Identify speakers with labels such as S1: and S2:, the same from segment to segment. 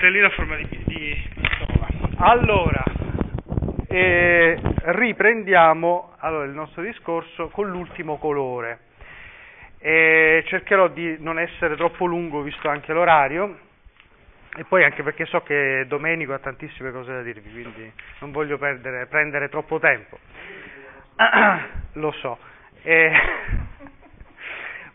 S1: cartellino a forma di, di pistola.
S2: Allora, eh, riprendiamo allora, il nostro discorso con l'ultimo colore. Eh, cercherò di non essere troppo lungo visto anche l'orario e poi anche perché so che Domenico ha tantissime cose da dirvi, quindi non voglio perdere, prendere troppo tempo. Lo so. Eh,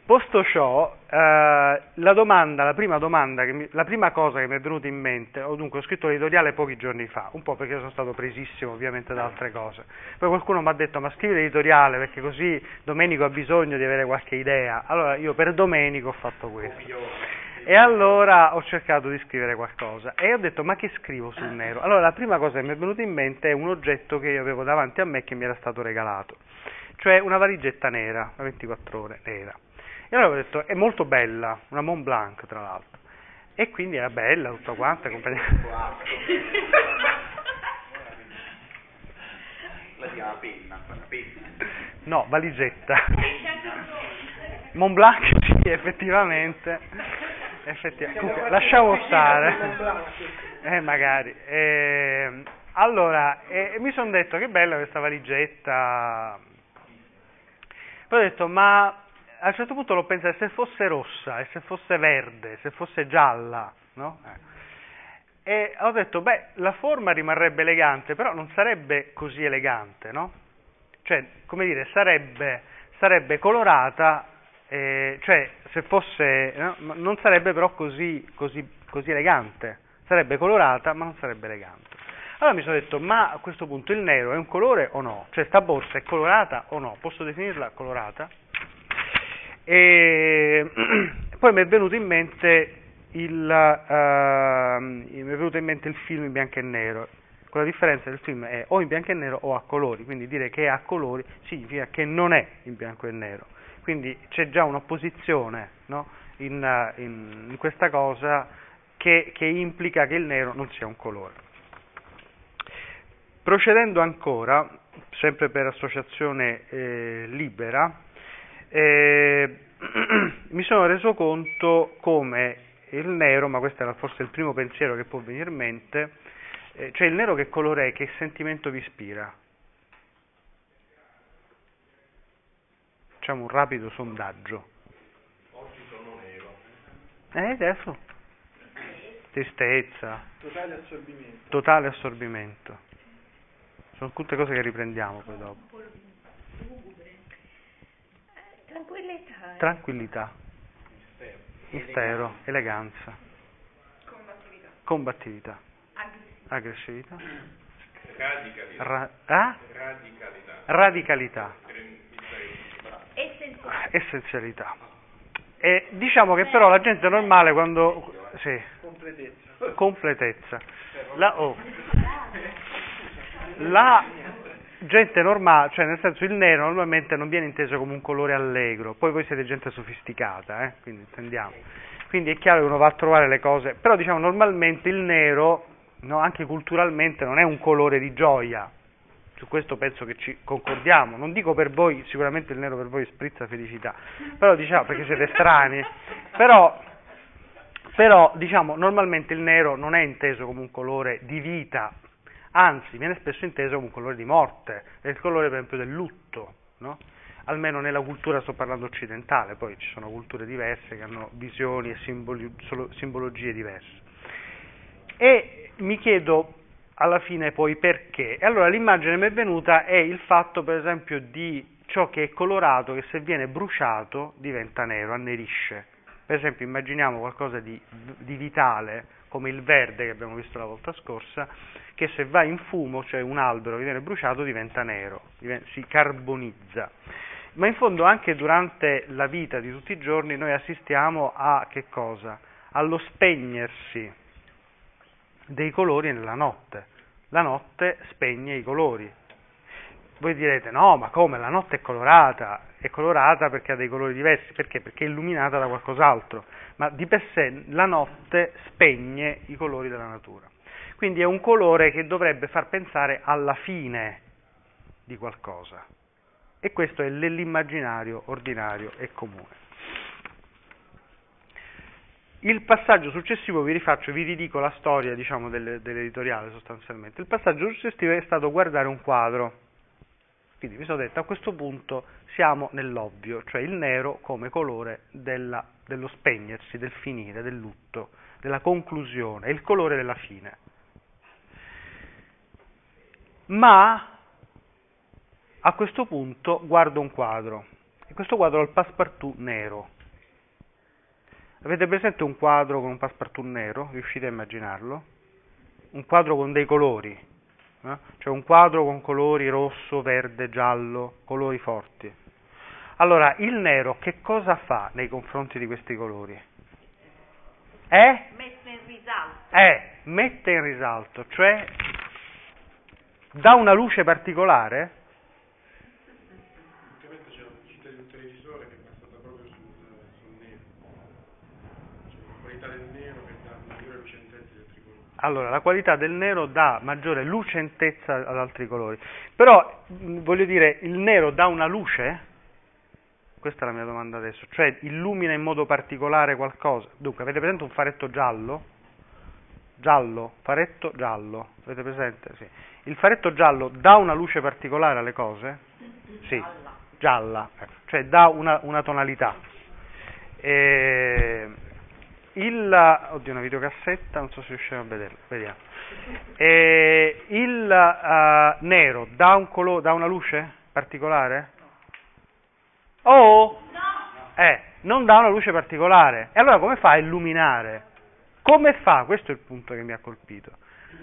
S2: Posto ciò, eh, la domanda, la prima domanda, mi, la prima cosa che mi è venuta in mente, o dunque ho scritto l'editoriale pochi giorni fa, un po' perché sono stato presissimo ovviamente da altre cose, poi qualcuno mi ha detto ma scrivi l'editoriale perché così Domenico ha bisogno di avere qualche idea, allora io per Domenico ho fatto questo. E allora ho cercato di scrivere qualcosa e ho detto ma che scrivo sul nero? Allora la prima cosa che mi è venuta in mente è un oggetto che io avevo davanti a me che mi era stato regalato, cioè una valigetta nera, da 24 ore nera. E allora ho detto, è molto bella, una Mont Blanc tra l'altro. E quindi era bella tutta quanta. Compagnia...
S3: La chiama penna, penna.
S2: No, valigetta. Mont Blanc, sì, effettivamente. effettivamente. Comunque, lasciamo stare. Eh, magari. Eh, allora, eh, mi sono detto che bella questa valigetta. Poi ho detto, ma a un certo punto l'ho pensato, se fosse rossa, e se fosse verde, se fosse gialla, no? Eh. E ho detto, beh, la forma rimarrebbe elegante, però non sarebbe così elegante, no? Cioè, come dire, sarebbe, sarebbe colorata, eh, cioè, se fosse, no? non sarebbe però così, così, così elegante, sarebbe colorata, ma non sarebbe elegante. Allora mi sono detto, ma a questo punto il nero è un colore o no? Cioè, sta borsa è colorata o no? Posso definirla colorata? E poi mi è venuto in mente il, uh, mi è venuto in mente il film in bianco e nero. Con la differenza del film è o in bianco e nero o a colori, quindi dire che è a colori significa che non è in bianco e nero. Quindi c'è già un'opposizione no? in, in, in, questa cosa che, che implica che il nero non sia un colore. Procedendo ancora, sempre per associazione eh, libera, eh, mi sono reso conto come il nero, ma questo era forse il primo pensiero che può venire in mente, eh, cioè il nero che colore è, che sentimento vi ispira? Facciamo un rapido sondaggio.
S3: Oggi sono nero.
S2: Eh, adesso? Tristezza.
S1: Totale assorbimento.
S2: Totale assorbimento. Sono tutte cose che riprendiamo poi dopo.
S4: Tranquillità.
S2: Tranquillità. Mistero, eleganza.
S4: Combattività.
S2: Combattività.
S4: Aggressività.
S2: Aggressività.
S3: Radicalità.
S2: Ra- ah?
S3: Radicalità.
S2: Radicalità.
S4: Essenzialità.
S2: Essenzialità. E diciamo che però la gente normale quando... Sì,
S1: Completezza.
S2: completezza. La, oh. la gente normale, cioè nel senso il nero normalmente non viene inteso come un colore allegro, poi voi siete gente sofisticata, eh? quindi intendiamo. Quindi è chiaro che uno va a trovare le cose, però diciamo normalmente il nero, no, anche culturalmente, non è un colore di gioia, su questo penso che ci concordiamo, non dico per voi, sicuramente il nero per voi sprizza felicità, però diciamo perché siete strani, però, però diciamo normalmente il nero non è inteso come un colore di vita, anzi viene spesso inteso come un colore di morte, è il colore per esempio del lutto, no? almeno nella cultura sto parlando occidentale, poi ci sono culture diverse che hanno visioni e simboli, simbologie diverse. E mi chiedo alla fine poi perché. E allora l'immagine mi è venuta è il fatto per esempio di ciò che è colorato che se viene bruciato diventa nero, annerisce. Per esempio immaginiamo qualcosa di, di vitale come il verde che abbiamo visto la volta scorsa, che se va in fumo, cioè un albero che viene bruciato, diventa nero, si carbonizza. Ma in fondo anche durante la vita di tutti i giorni noi assistiamo a che cosa? Allo spegnersi dei colori nella notte. La notte spegne i colori. Voi direte no, ma come? La notte è colorata, è colorata perché ha dei colori diversi, perché? Perché è illuminata da qualcos'altro, ma di per sé la notte spegne i colori della natura. Quindi è un colore che dovrebbe far pensare alla fine di qualcosa. E questo è nell'immaginario ordinario e comune. Il passaggio successivo vi rifaccio, vi ridico la storia diciamo, delle, dell'editoriale sostanzialmente. Il passaggio successivo è stato guardare un quadro. Quindi mi sono detto a questo punto siamo nell'ovvio, cioè il nero come colore della, dello spegnersi, del finire, del lutto, della conclusione, è il colore della fine. Ma a questo punto guardo un quadro, e questo quadro ha il passepartout nero. Avete presente un quadro con un passepartout nero? Riuscite a immaginarlo? Un quadro con dei colori, eh? cioè un quadro con colori rosso, verde, giallo, colori forti. Allora, il nero che cosa fa nei confronti di questi colori? Eh?
S4: Mette in risalto.
S2: Eh, mette in risalto, cioè dà una luce particolare?
S5: Ultimamente c'è una pubblicità di un televisore che è passata proprio sul, sul nero. C'è una qualità del nero che dà maggiore lucentezza di altri colori.
S2: Allora, la qualità del nero dà maggiore lucentezza ad altri colori. Però, voglio dire, il nero dà una luce? Questa è la mia domanda adesso. Cioè, illumina in modo particolare qualcosa? Dunque, avete presente un faretto giallo? Giallo, faretto giallo. Avete presente? Sì. Il faretto giallo dà una luce particolare alle cose? Sì, gialla, ecco. cioè dà una, una tonalità. E il, oddio, una videocassetta, non so se riusciamo a vederla, vediamo. E il uh, nero dà, un colo- dà una luce particolare? Oh! Eh, non dà una luce particolare. E allora come fa a illuminare? Come fa? Questo è il punto che mi ha colpito.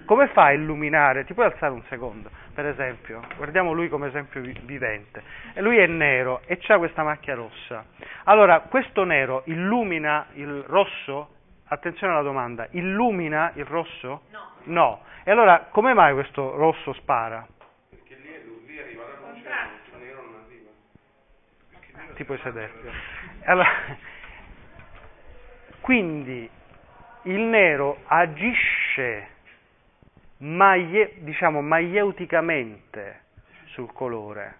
S2: Come fa a illuminare? Ti puoi alzare un secondo, per esempio? Guardiamo lui come esempio vi- vivente. E lui è nero e ha questa macchia rossa. Allora, questo nero illumina il rosso? Attenzione alla domanda, illumina il rosso?
S4: No.
S2: No. E allora, come mai questo rosso spara?
S3: Perché lì, lì arriva la luce, il nero non arriva.
S2: Ti puoi sedere. Allora, quindi il nero agisce maie- diciamo maieuticamente sul colore.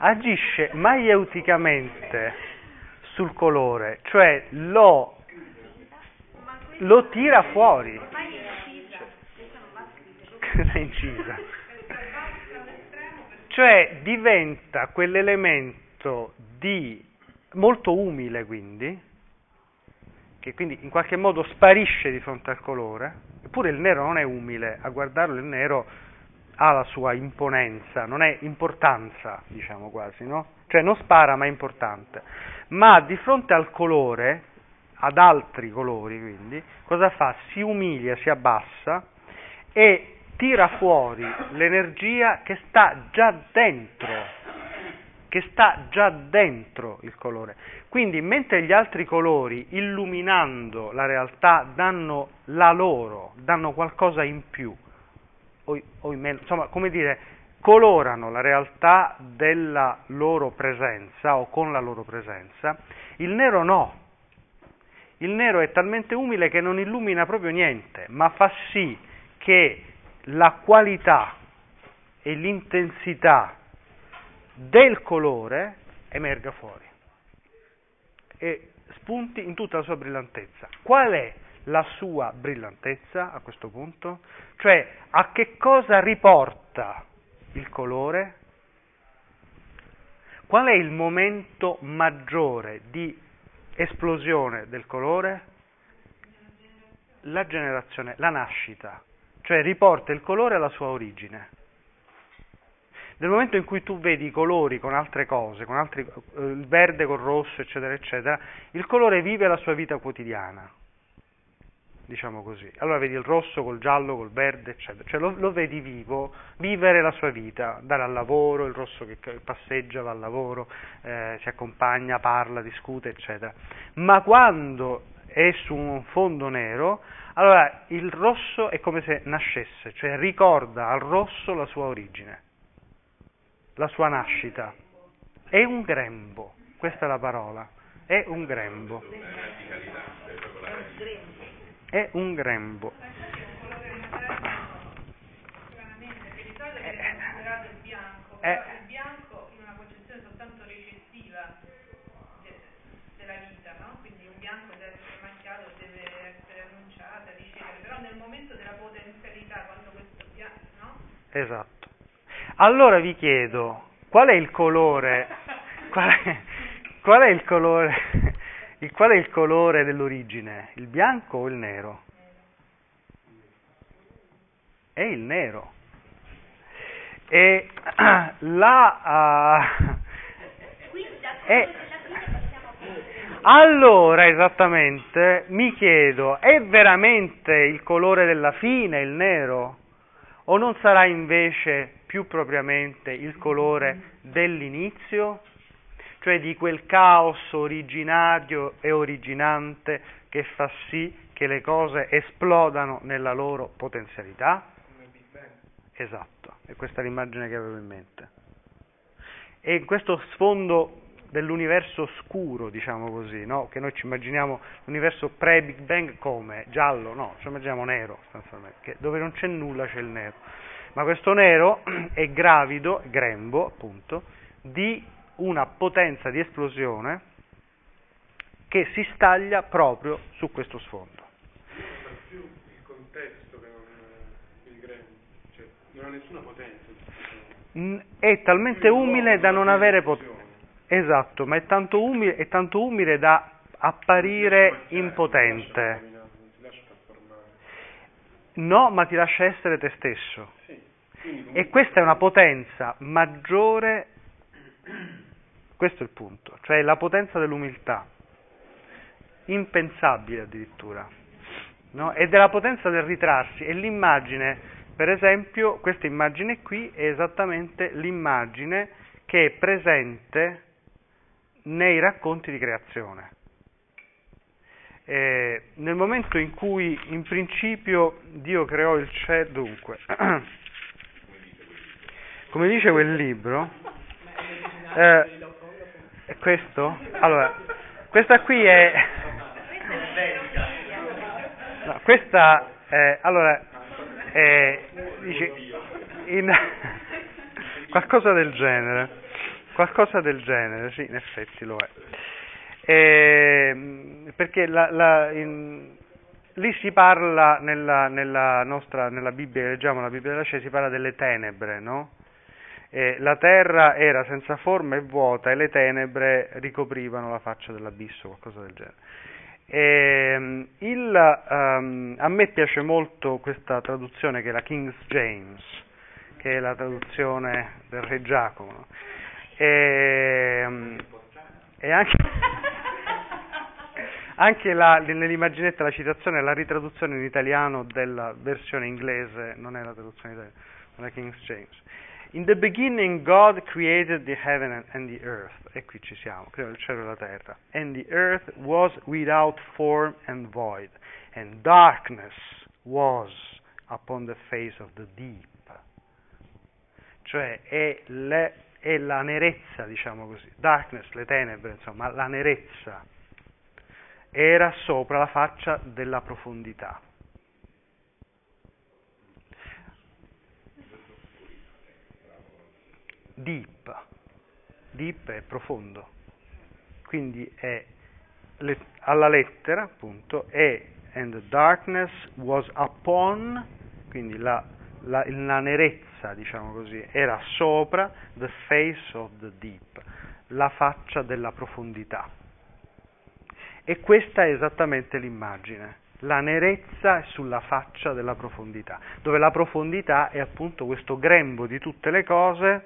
S2: Agisce maieuticamente sul colore, cioè lo, lo tira fuori.
S4: Ma è incisa. Questa non va scritta.
S2: Cosa è incisa? Cioè diventa quell'elemento di molto umile quindi, che quindi in qualche modo sparisce di fronte al colore, eppure il nero non è umile, a guardarlo il nero ha la sua imponenza, non è importanza, diciamo quasi, no? Cioè non spara ma è importante. Ma di fronte al colore, ad altri colori quindi, cosa fa? Si umilia, si abbassa e tira fuori l'energia che sta già dentro, che sta già dentro il colore. Quindi mentre gli altri colori, illuminando la realtà, danno la loro, danno qualcosa in più, o, o in meno, insomma, come dire, colorano la realtà della loro presenza o con la loro presenza, il nero no. Il nero è talmente umile che non illumina proprio niente, ma fa sì che la qualità e l'intensità del colore emerga fuori e spunti in tutta la sua brillantezza. Qual è la sua brillantezza a questo punto? Cioè a che cosa riporta il colore? Qual è il momento maggiore di esplosione del colore? La generazione, la nascita, cioè riporta il colore alla sua origine. Nel momento in cui tu vedi i colori con altre cose, con altri, eh, il verde col rosso, eccetera, eccetera, il colore vive la sua vita quotidiana, diciamo così. Allora vedi il rosso col giallo, col verde, eccetera, cioè lo, lo vedi vivo, vivere la sua vita, andare al lavoro, il rosso che passeggia, va al lavoro, eh, si accompagna, parla, discute, eccetera. Ma quando è su un fondo nero, allora, il rosso è come se nascesse, cioè ricorda al rosso la sua origine, la sua nascita. È un grembo, questa è la parola, è un grembo. È un grembo.
S6: È, un grembo. è,
S2: Esatto. Allora vi chiedo, qual è il colore, qual è, qual è il colore, il- qual è il colore dell'origine? Il bianco o il nero? È il nero. E la...
S4: passiamo a
S2: allora, esattamente, mi chiedo, è veramente il colore della fine il nero? O non sarà invece più propriamente il colore dell'inizio? Cioè di quel caos originario e originante che fa sì che le cose esplodano nella loro potenzialità? Esatto, e questa è l'immagine che avevo in mente. E in questo sfondo dell'universo scuro, diciamo così, no? che noi ci immaginiamo l'universo pre-Big Bang come? Giallo, no, ci immaginiamo nero, sostanzialmente, dove non c'è nulla c'è il nero. Ma questo nero è gravido, grembo appunto, di una potenza di esplosione che si staglia proprio su questo sfondo.
S5: Più il contesto che non eh, il grembo, cioè non ha nessuna potenza.
S2: È talmente umile da non avere potenza. Esatto, ma è tanto umile, è tanto umile da apparire impotente. No, ma ti lascia essere te stesso. E questa è una potenza maggiore, questo è il punto, cioè la potenza dell'umiltà, impensabile addirittura, no? ed è la potenza del ritrarsi, e l'immagine, per esempio, questa immagine qui è esattamente l'immagine che è presente nei racconti di creazione. Eh, nel momento in cui in principio Dio creò il cielo, dunque, come dice quel libro, eh, è questo? Allora, questa qui è... No, questa è... Allora, dice, in, qualcosa del genere, qualcosa del genere, sì, in effetti lo è. Ehm, perché la- la- in- lì si parla nella, nella nostra, nella Bibbia, leggiamo la Bibbia della Scia, si parla delle tenebre, no? E la terra era senza forma e vuota e le tenebre ricoprivano la faccia dell'abisso, qualcosa del genere. Ehm, il, ehm, a me piace molto questa traduzione che è la King's James, che è la traduzione del Re Giacomo. no? Ehm, e anche, anche la, nell'immaginetta la citazione è la ritraduzione in italiano della versione inglese, non è la traduzione italiana, della King's James. In the beginning God created the heaven and- and the earth, e qui ci siamo, creò il cielo e la terra. And the earth was without form and void, and darkness was upon the face of the deep. Cioè è, le- è la nerezza, diciamo così, darkness, le tenebre, insomma, la nerezza era sopra la faccia della profondità. Deep, deep è profondo, quindi è le- alla lettera, appunto, è and the darkness was upon, quindi la, la, la nerezza, diciamo così, era sopra the face of the deep, la faccia della profondità. E questa è esattamente l'immagine. La nerezza è sulla faccia della profondità, dove la profondità è appunto questo grembo di tutte le cose.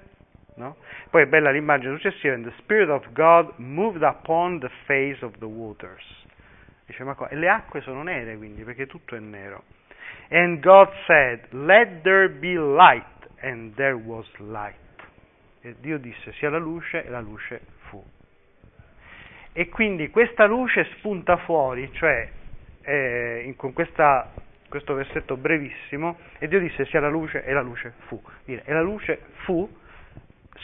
S2: no? Poi è bella l'immagine successiva, the Spirit of God moved upon the face of the waters. Dice, ma qua, e le acque sono nere quindi, perché tutto è nero. And God said, let there be light, and there was light. E Dio disse, sia la luce, e la luce fu. E quindi questa luce spunta fuori, cioè eh, in- con questa- questo versetto brevissimo, e Dio disse sia la luce e la luce fu. Dire, e la luce fu,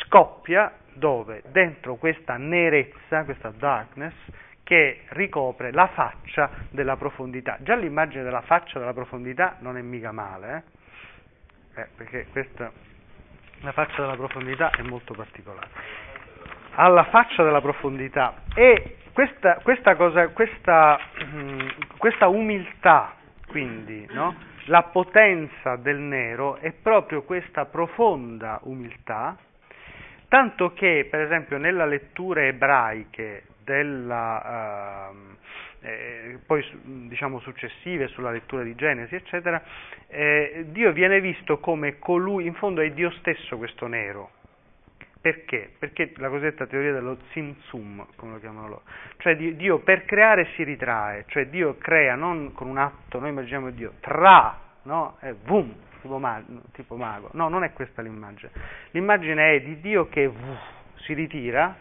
S2: scoppia dove? Dentro questa nerezza, questa darkness, che ricopre la faccia della profondità. Già l'immagine della faccia della profondità non è mica male, eh? Eh, perché questa La faccia della profondità è molto particolare. Alla faccia della profondità. E questa, questa, cosa, questa, mm, questa umiltà, quindi, no? la potenza del nero è proprio questa profonda umiltà, tanto che, per esempio, nella lettura ebraiche della, uh, eh, poi diciamo successive sulla lettura di Genesi, eccetera, eh, Dio viene visto come colui, in fondo è Dio stesso questo nero. Perché? Perché la cosiddetta teoria dello Tzimtzum, come lo chiamano loro, cioè Dio per creare si ritrae, cioè Dio crea non con un atto, noi immaginiamo Dio, tra, no? E boom, tipo mago, tipo mago. No, non è questa l'immagine. L'immagine è di Dio che vuh, si ritira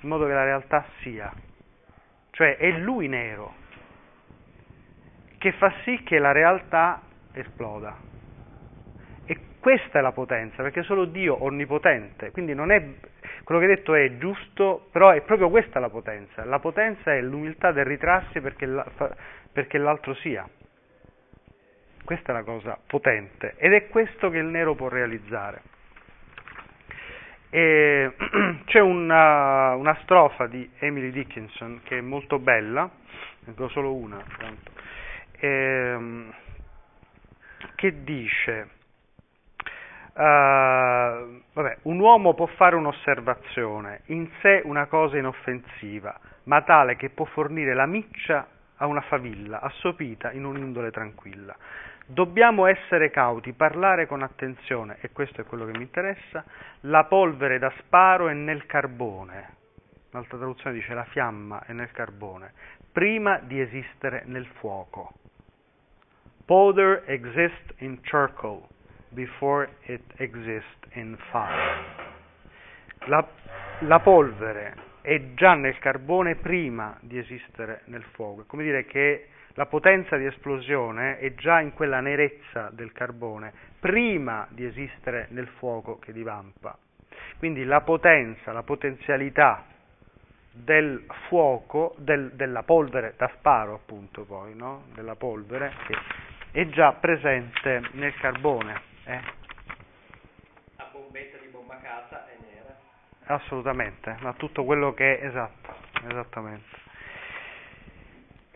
S2: in modo che la realtà sia. Cioè è lui nero, che fa sì che la realtà esploda. E questa è la potenza, perché solo Dio onnipotente, quindi non è, quello che hai detto è giusto, però è proprio questa la potenza. La potenza è l'umiltà del ritrarsi perché, la, perché l'altro sia. Questa è la cosa potente ed è questo che il nero può realizzare. E c'è una, una, strofa di Emily Dickinson che è molto bella, ne ho solo una, ehm, che dice, uh, vabbè, un uomo può fare un'osservazione, in sé una cosa inoffensiva, ma tale che può fornire la miccia a una favilla assopita in un'indole tranquilla. Dobbiamo essere cauti, parlare con attenzione, e questo è quello che mi interessa, la polvere da sparo è nel carbone, un'altra traduzione dice la fiamma è nel carbone, prima di esistere nel fuoco. Powder exists in charcoal before it exists in fire. La, la polvere è già nel carbone prima di esistere nel fuoco, è come dire che la potenza di esplosione è già in quella nerezza del carbone, prima di esistere nel fuoco che divampa. Quindi la potenza, la potenzialità del fuoco, del, della polvere da sparo appunto poi, no? della polvere, che è già presente nel carbone. Eh?
S7: La bombetta di bomba casa è nera.
S2: Assolutamente, ma tutto quello che è esatto, esattamente.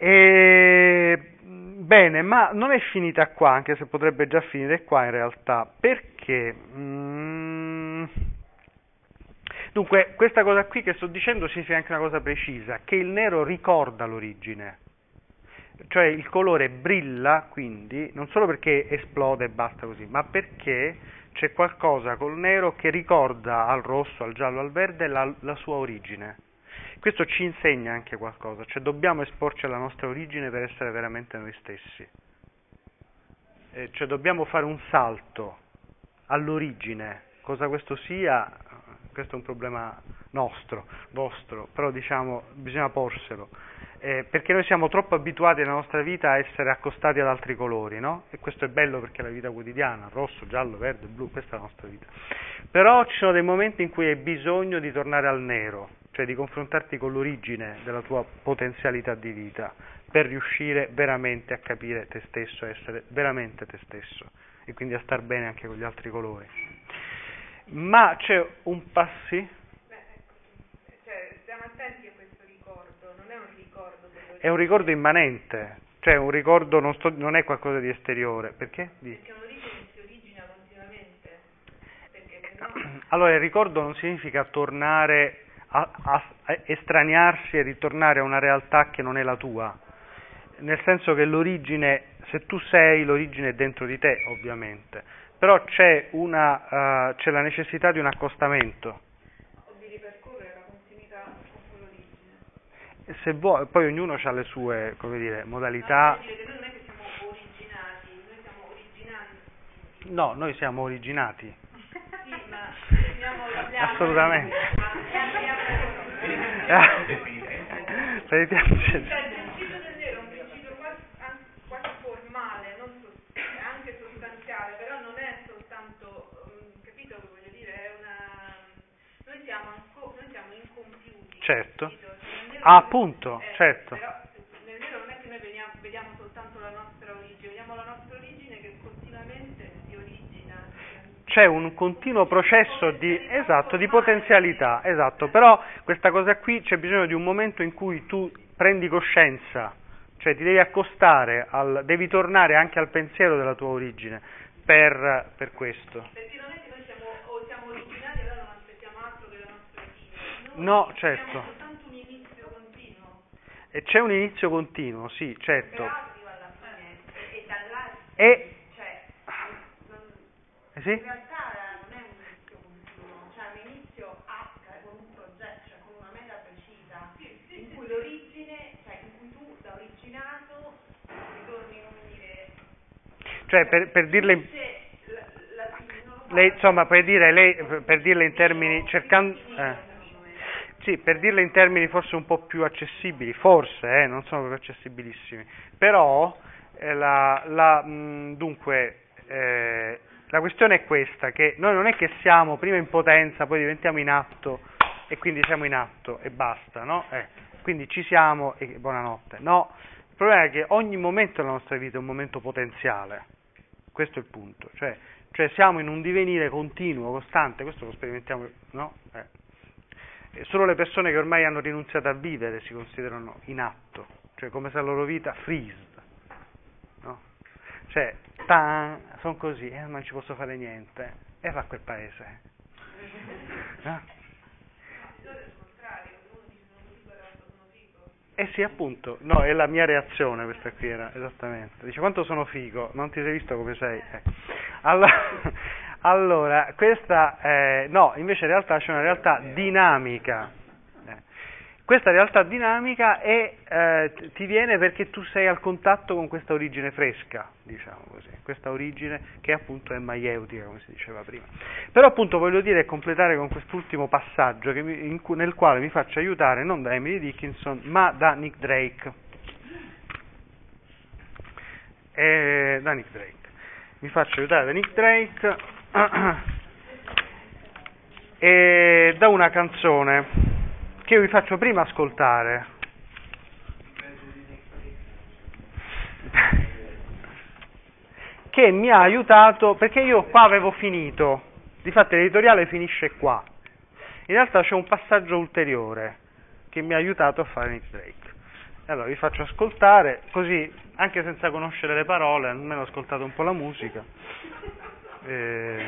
S2: E, bene, ma non è finita qua, anche se potrebbe già finire qua in realtà, perché... Mm, dunque, questa cosa qui che sto dicendo significa anche una cosa precisa, che il nero ricorda l'origine, cioè il colore brilla quindi non solo perché esplode e basta così, ma perché c'è qualcosa col nero che ricorda al rosso, al giallo, al verde la, la sua origine. Questo ci insegna anche qualcosa, cioè dobbiamo esporci alla nostra origine per essere veramente noi stessi. Eh, cioè dobbiamo fare un salto all'origine, cosa questo sia, questo è un problema nostro, vostro, però diciamo bisogna porselo, eh, perché noi siamo troppo abituati nella nostra vita a essere accostati ad altri colori, no? E questo è bello perché è la vita quotidiana, rosso, giallo, verde, blu, questa è la nostra vita. Però ci sono dei momenti in cui hai bisogno di tornare al nero, cioè di confrontarti con l'origine della tua potenzialità di vita per riuscire veramente a capire te stesso, a essere veramente te stesso e quindi a star bene anche con gli altri colori. Ma c'è un passi?
S6: Beh, ecco, cioè, stiamo attenti a questo ricordo, non è un ricordo.
S2: È un ricordo immanente, cioè un ricordo non, sto, non è qualcosa di esteriore. Perché? Di.
S6: Perché un'origine si origina continuamente. Perché se no...
S2: Allora il ricordo non significa tornare a, a, a estraniarsi e ritornare a una realtà che non è la tua, nel senso che l'origine, se tu sei, l'origine è dentro di te, ovviamente, però c'è, una, uh, c'è la necessità di un accostamento.
S6: O di ripercorrere la continuità con quell'origine.
S2: Se vuoi, poi ognuno ha le sue, come dire, modalità.
S6: No, noi non è che siamo originati, noi siamo originanti.
S2: No, noi siamo originati.
S6: Ma siamo, abbiamo...
S2: Assolutamente.
S6: Cioè, il principio del nero è un principio quasi, quasi formale, non so, anche sostanziale, però non è soltanto, um, capito che voglio dire, è una... Noi siamo, anco, noi siamo incompiuti.
S2: Certo.
S6: capito? Cioè,
S2: Ah, appunto,
S6: eh,
S2: certo.
S6: Però nel nero non è che noi veniamo, vediamo soltanto la nostra origine, vediamo la nostra origine che continuamente si origina.
S2: c'è un continuo processo di, esatto, di potenzialità, esatto, però questa cosa qui c'è bisogno di un momento in cui tu prendi coscienza, cioè ti devi accostare, al, devi tornare anche al pensiero della tua origine per, per questo.
S6: Perché non è che noi siamo, o siamo originali e allora non aspettiamo altro che la nostra. Noi
S2: No, certo. E c'è un inizio continuo, sì, certo.
S4: Però arriva alla fine e, e da là,
S2: E,
S4: cioè, non,
S2: eh sì?
S4: in realtà non è un inizio continuo, cioè un inizio H con un progetto, cioè con una meta precisa, in cui l'origine, cioè in cui tu da originato ritorni, come dire,
S2: Cioè, per, per dirle... in-
S4: la, la,
S2: Lei, insomma, per, dire, lei, per dirle in termini, cercando, eh, sì, per dirle in termini forse un po' più accessibili, forse, eh, non sono proprio accessibilissimi, però, eh, la, la, mh, dunque, eh, la questione è questa, che noi non è che siamo prima in potenza, poi diventiamo in atto e quindi siamo in atto e basta, no? Eh, quindi ci siamo e buonanotte. No, il problema è che ogni momento della nostra vita è un momento potenziale, questo è il punto, cioè, cioè siamo in un divenire continuo, costante, questo lo sperimentiamo, no? Eh. Solo le persone che ormai hanno rinunziato a vivere si considerano in atto, cioè come se la loro vita freeze? Cioè, sono così, eh, non ci posso fare niente, e va a quel paese. No? Eh sì, appunto, no, è la mia reazione questa qui era, esattamente. Dice, quanto sono figo, non ti sei visto come sei? Eh. Allora, allora, questa, eh, no, invece in realtà c'è una realtà dinamica. Questa realtà dinamica è, eh, ti viene perché tu sei al contatto con questa origine fresca, diciamo così, questa origine che appunto è maieutica, come si diceva prima. Però appunto voglio dire completare con quest'ultimo passaggio mi- in nel quale mi faccio aiutare non da Emily Dickinson ma da Nick Drake. Eh, da Nick Drake. Mi faccio aiutare da Nick Drake e da una canzone che io vi faccio prima ascoltare. che mi ha aiutato perché io qua avevo finito, difatti l'editoriale finisce qua. In realtà c'è un passaggio ulteriore che mi ha aiutato a fare Nick Drake. Allora vi faccio ascoltare, così anche senza conoscere le parole, almeno ascoltate un po' la musica. Eh,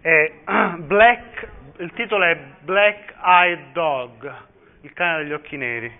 S2: Black, il titolo è Black Eyed Dog, il cane degli occhi neri.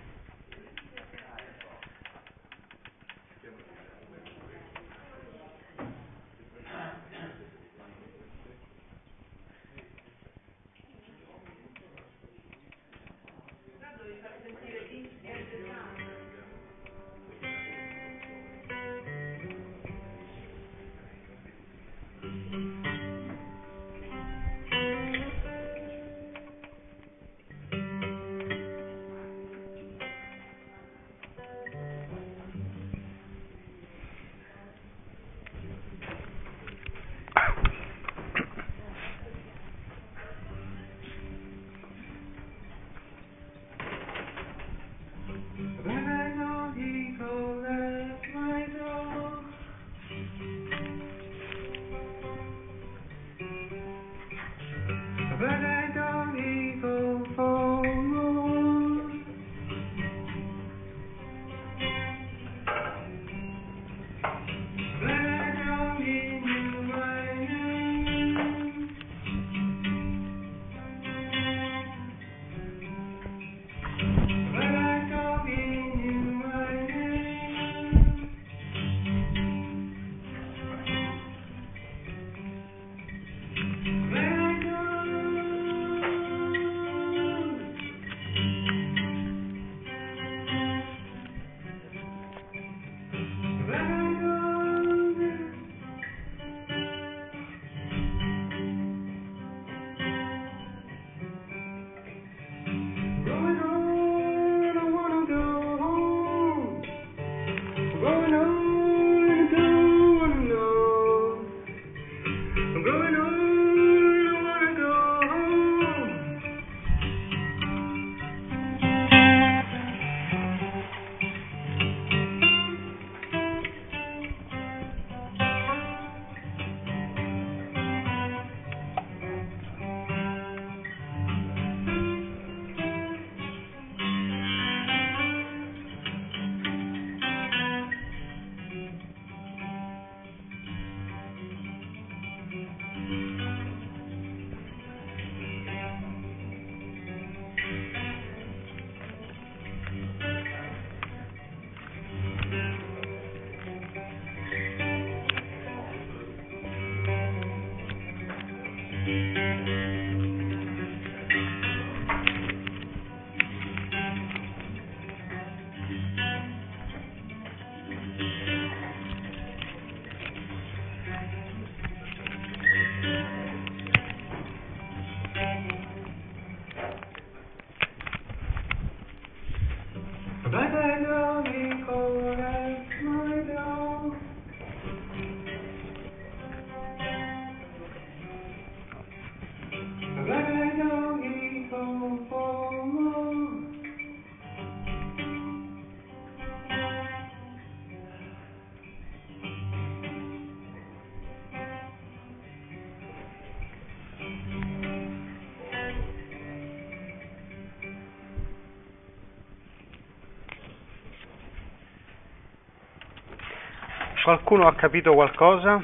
S2: Qualcuno ha capito qualcosa?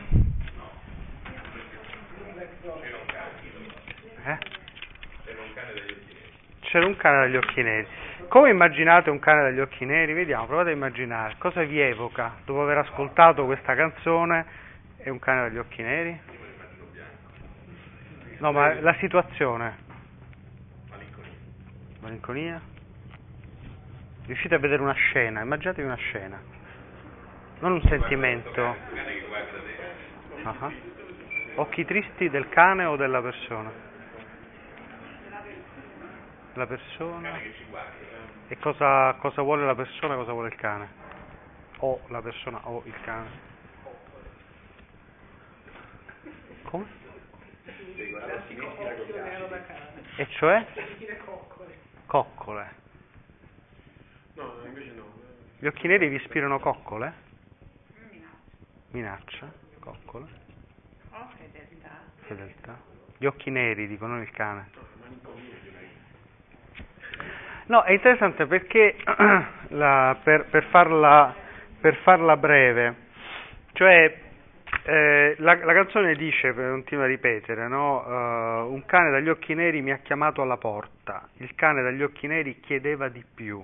S2: Eh? C'era un cane dagli occhi neri. Come immaginate un cane dagli occhi neri? Vediamo, provate a immaginare. Cosa vi evoca dopo aver ascoltato questa canzone e un cane dagli occhi neri? No, ma la situazione. Malinconia. Riuscite a vedere una scena, immaginatevi una scena. Non un sentimento. Ah. Occhi tristi del cane o della persona? La persona. E cosa, cosa vuole la persona e cosa vuole il cane? O la persona o il cane. Come? E cioè? Coccole.
S5: No, invece no.
S2: Gli occhi neri vi ispirano coccole? Minaccia, coccole,
S6: Oh, fedeltà.
S2: fedeltà. Gli occhi neri, dicono il cane. No, è interessante perché la- per, per farla, per farla breve, cioè eh, la, la canzone dice, continua a ripetere, no? Eh, un cane dagli occhi neri mi ha chiamato alla porta, il cane dagli occhi neri chiedeva di più,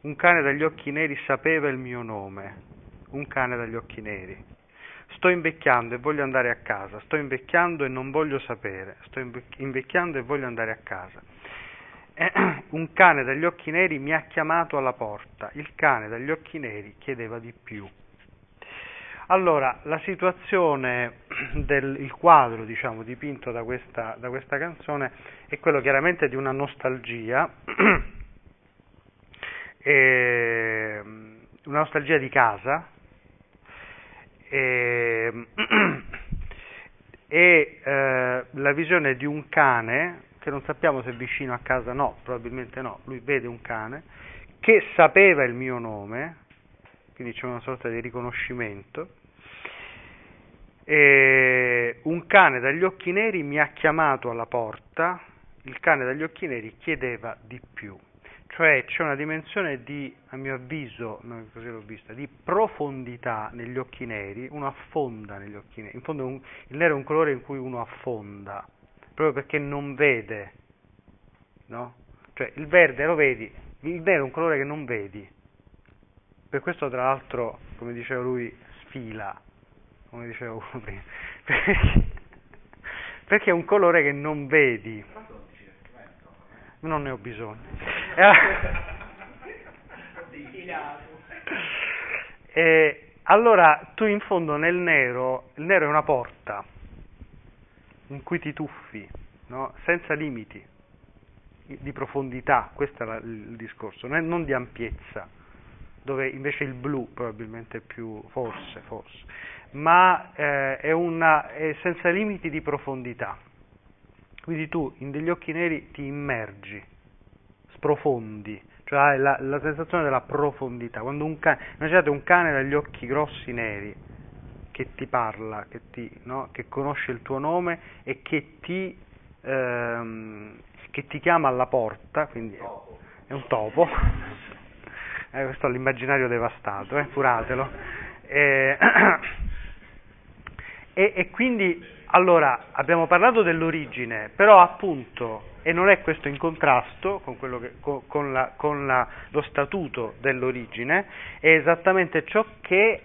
S2: un cane dagli occhi neri sapeva il mio nome, un cane dagli occhi neri. Sto invecchiando e voglio andare a casa, sto invecchiando e non voglio sapere, sto invec- invecchiando e voglio andare a casa. Eh, un cane dagli occhi neri mi ha chiamato alla porta, il cane dagli occhi neri chiedeva di più. Allora, la situazione del il quadro, diciamo, dipinto da questa, da questa canzone è quello chiaramente di una nostalgia, e, una nostalgia di casa, e, e eh, la visione di un cane che non sappiamo se è vicino a casa, no, probabilmente no, lui vede un cane che sapeva il mio nome, quindi c'è una sorta di riconoscimento, e un cane dagli occhi neri mi ha chiamato alla porta, il cane dagli occhi neri chiedeva di più, cioè c'è una dimensione di, a mio avviso, così l'ho vista, di profondità negli occhi neri, uno affonda negli occhi neri, in fondo un- il nero è un colore in cui uno affonda, proprio perché non vede, no? Cioè il verde lo vedi, il nero è un colore che non vedi, per questo tra l'altro, come diceva lui, sfila, come diceva uno prima, perché, perché è un colore che non vedi. Non ne ho bisogno. E E allora tu in fondo nel nero, il nero è una porta in cui ti tuffi, no? senza limiti di profondità, questo è la- il discorso, non di ampiezza, dove invece il blu probabilmente è più, forse, forse, ma eh, è, una, è senza limiti di profondità. Quindi tu in degli occhi neri ti immergi, sprofondi, cioè la, la sensazione della profondità. Quando un cane, immaginate un cane dagli occhi grossi neri che ti parla, che, ti, no? che conosce il tuo nome e che ti, ehm, che ti chiama alla porta, quindi è un topo. Eh, questo è l'immaginario devastato, eh, curatelo. Eh, e, e quindi, allora, abbiamo parlato dell'origine, però appunto, e non è questo in contrasto con, che- co- con la- con la- lo statuto dell'origine, è esattamente ciò che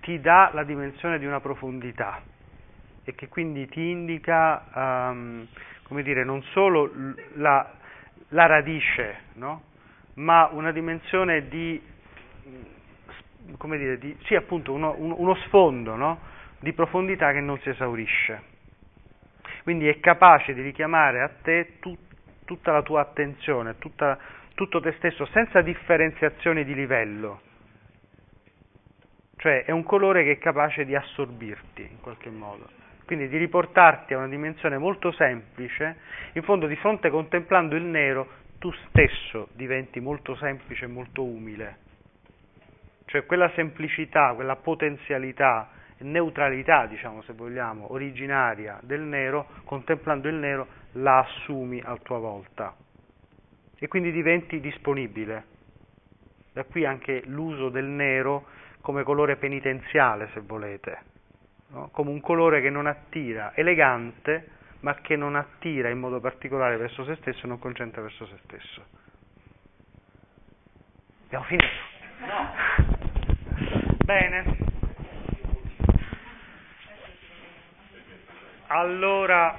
S2: ti dà la dimensione di una profondità e che quindi ti indica, ehm, come dire, non solo la, la radice, no? ma una dimensione di, come dire, di, sì appunto uno- uno sfondo no? di profondità che non si esaurisce. Quindi è capace di richiamare a te tu- tutta la tua attenzione, tutta- tutto te stesso, senza differenziazioni di livello. Cioè è un colore che è capace di assorbirti in qualche modo. Quindi di riportarti a una dimensione molto semplice, in fondo di fronte contemplando il nero, tu stesso diventi molto semplice e molto umile. Cioè quella semplicità, quella potenzialità, neutralità, diciamo se vogliamo, originaria del nero, contemplando il nero, la assumi a tua volta. E quindi diventi disponibile. Da qui anche l'uso del nero come colore penitenziale, se volete, no? come un colore che non attira, elegante, ma che non attira in modo particolare verso se stesso e non concentra verso se stesso. Abbiamo finito? Bene. Allora,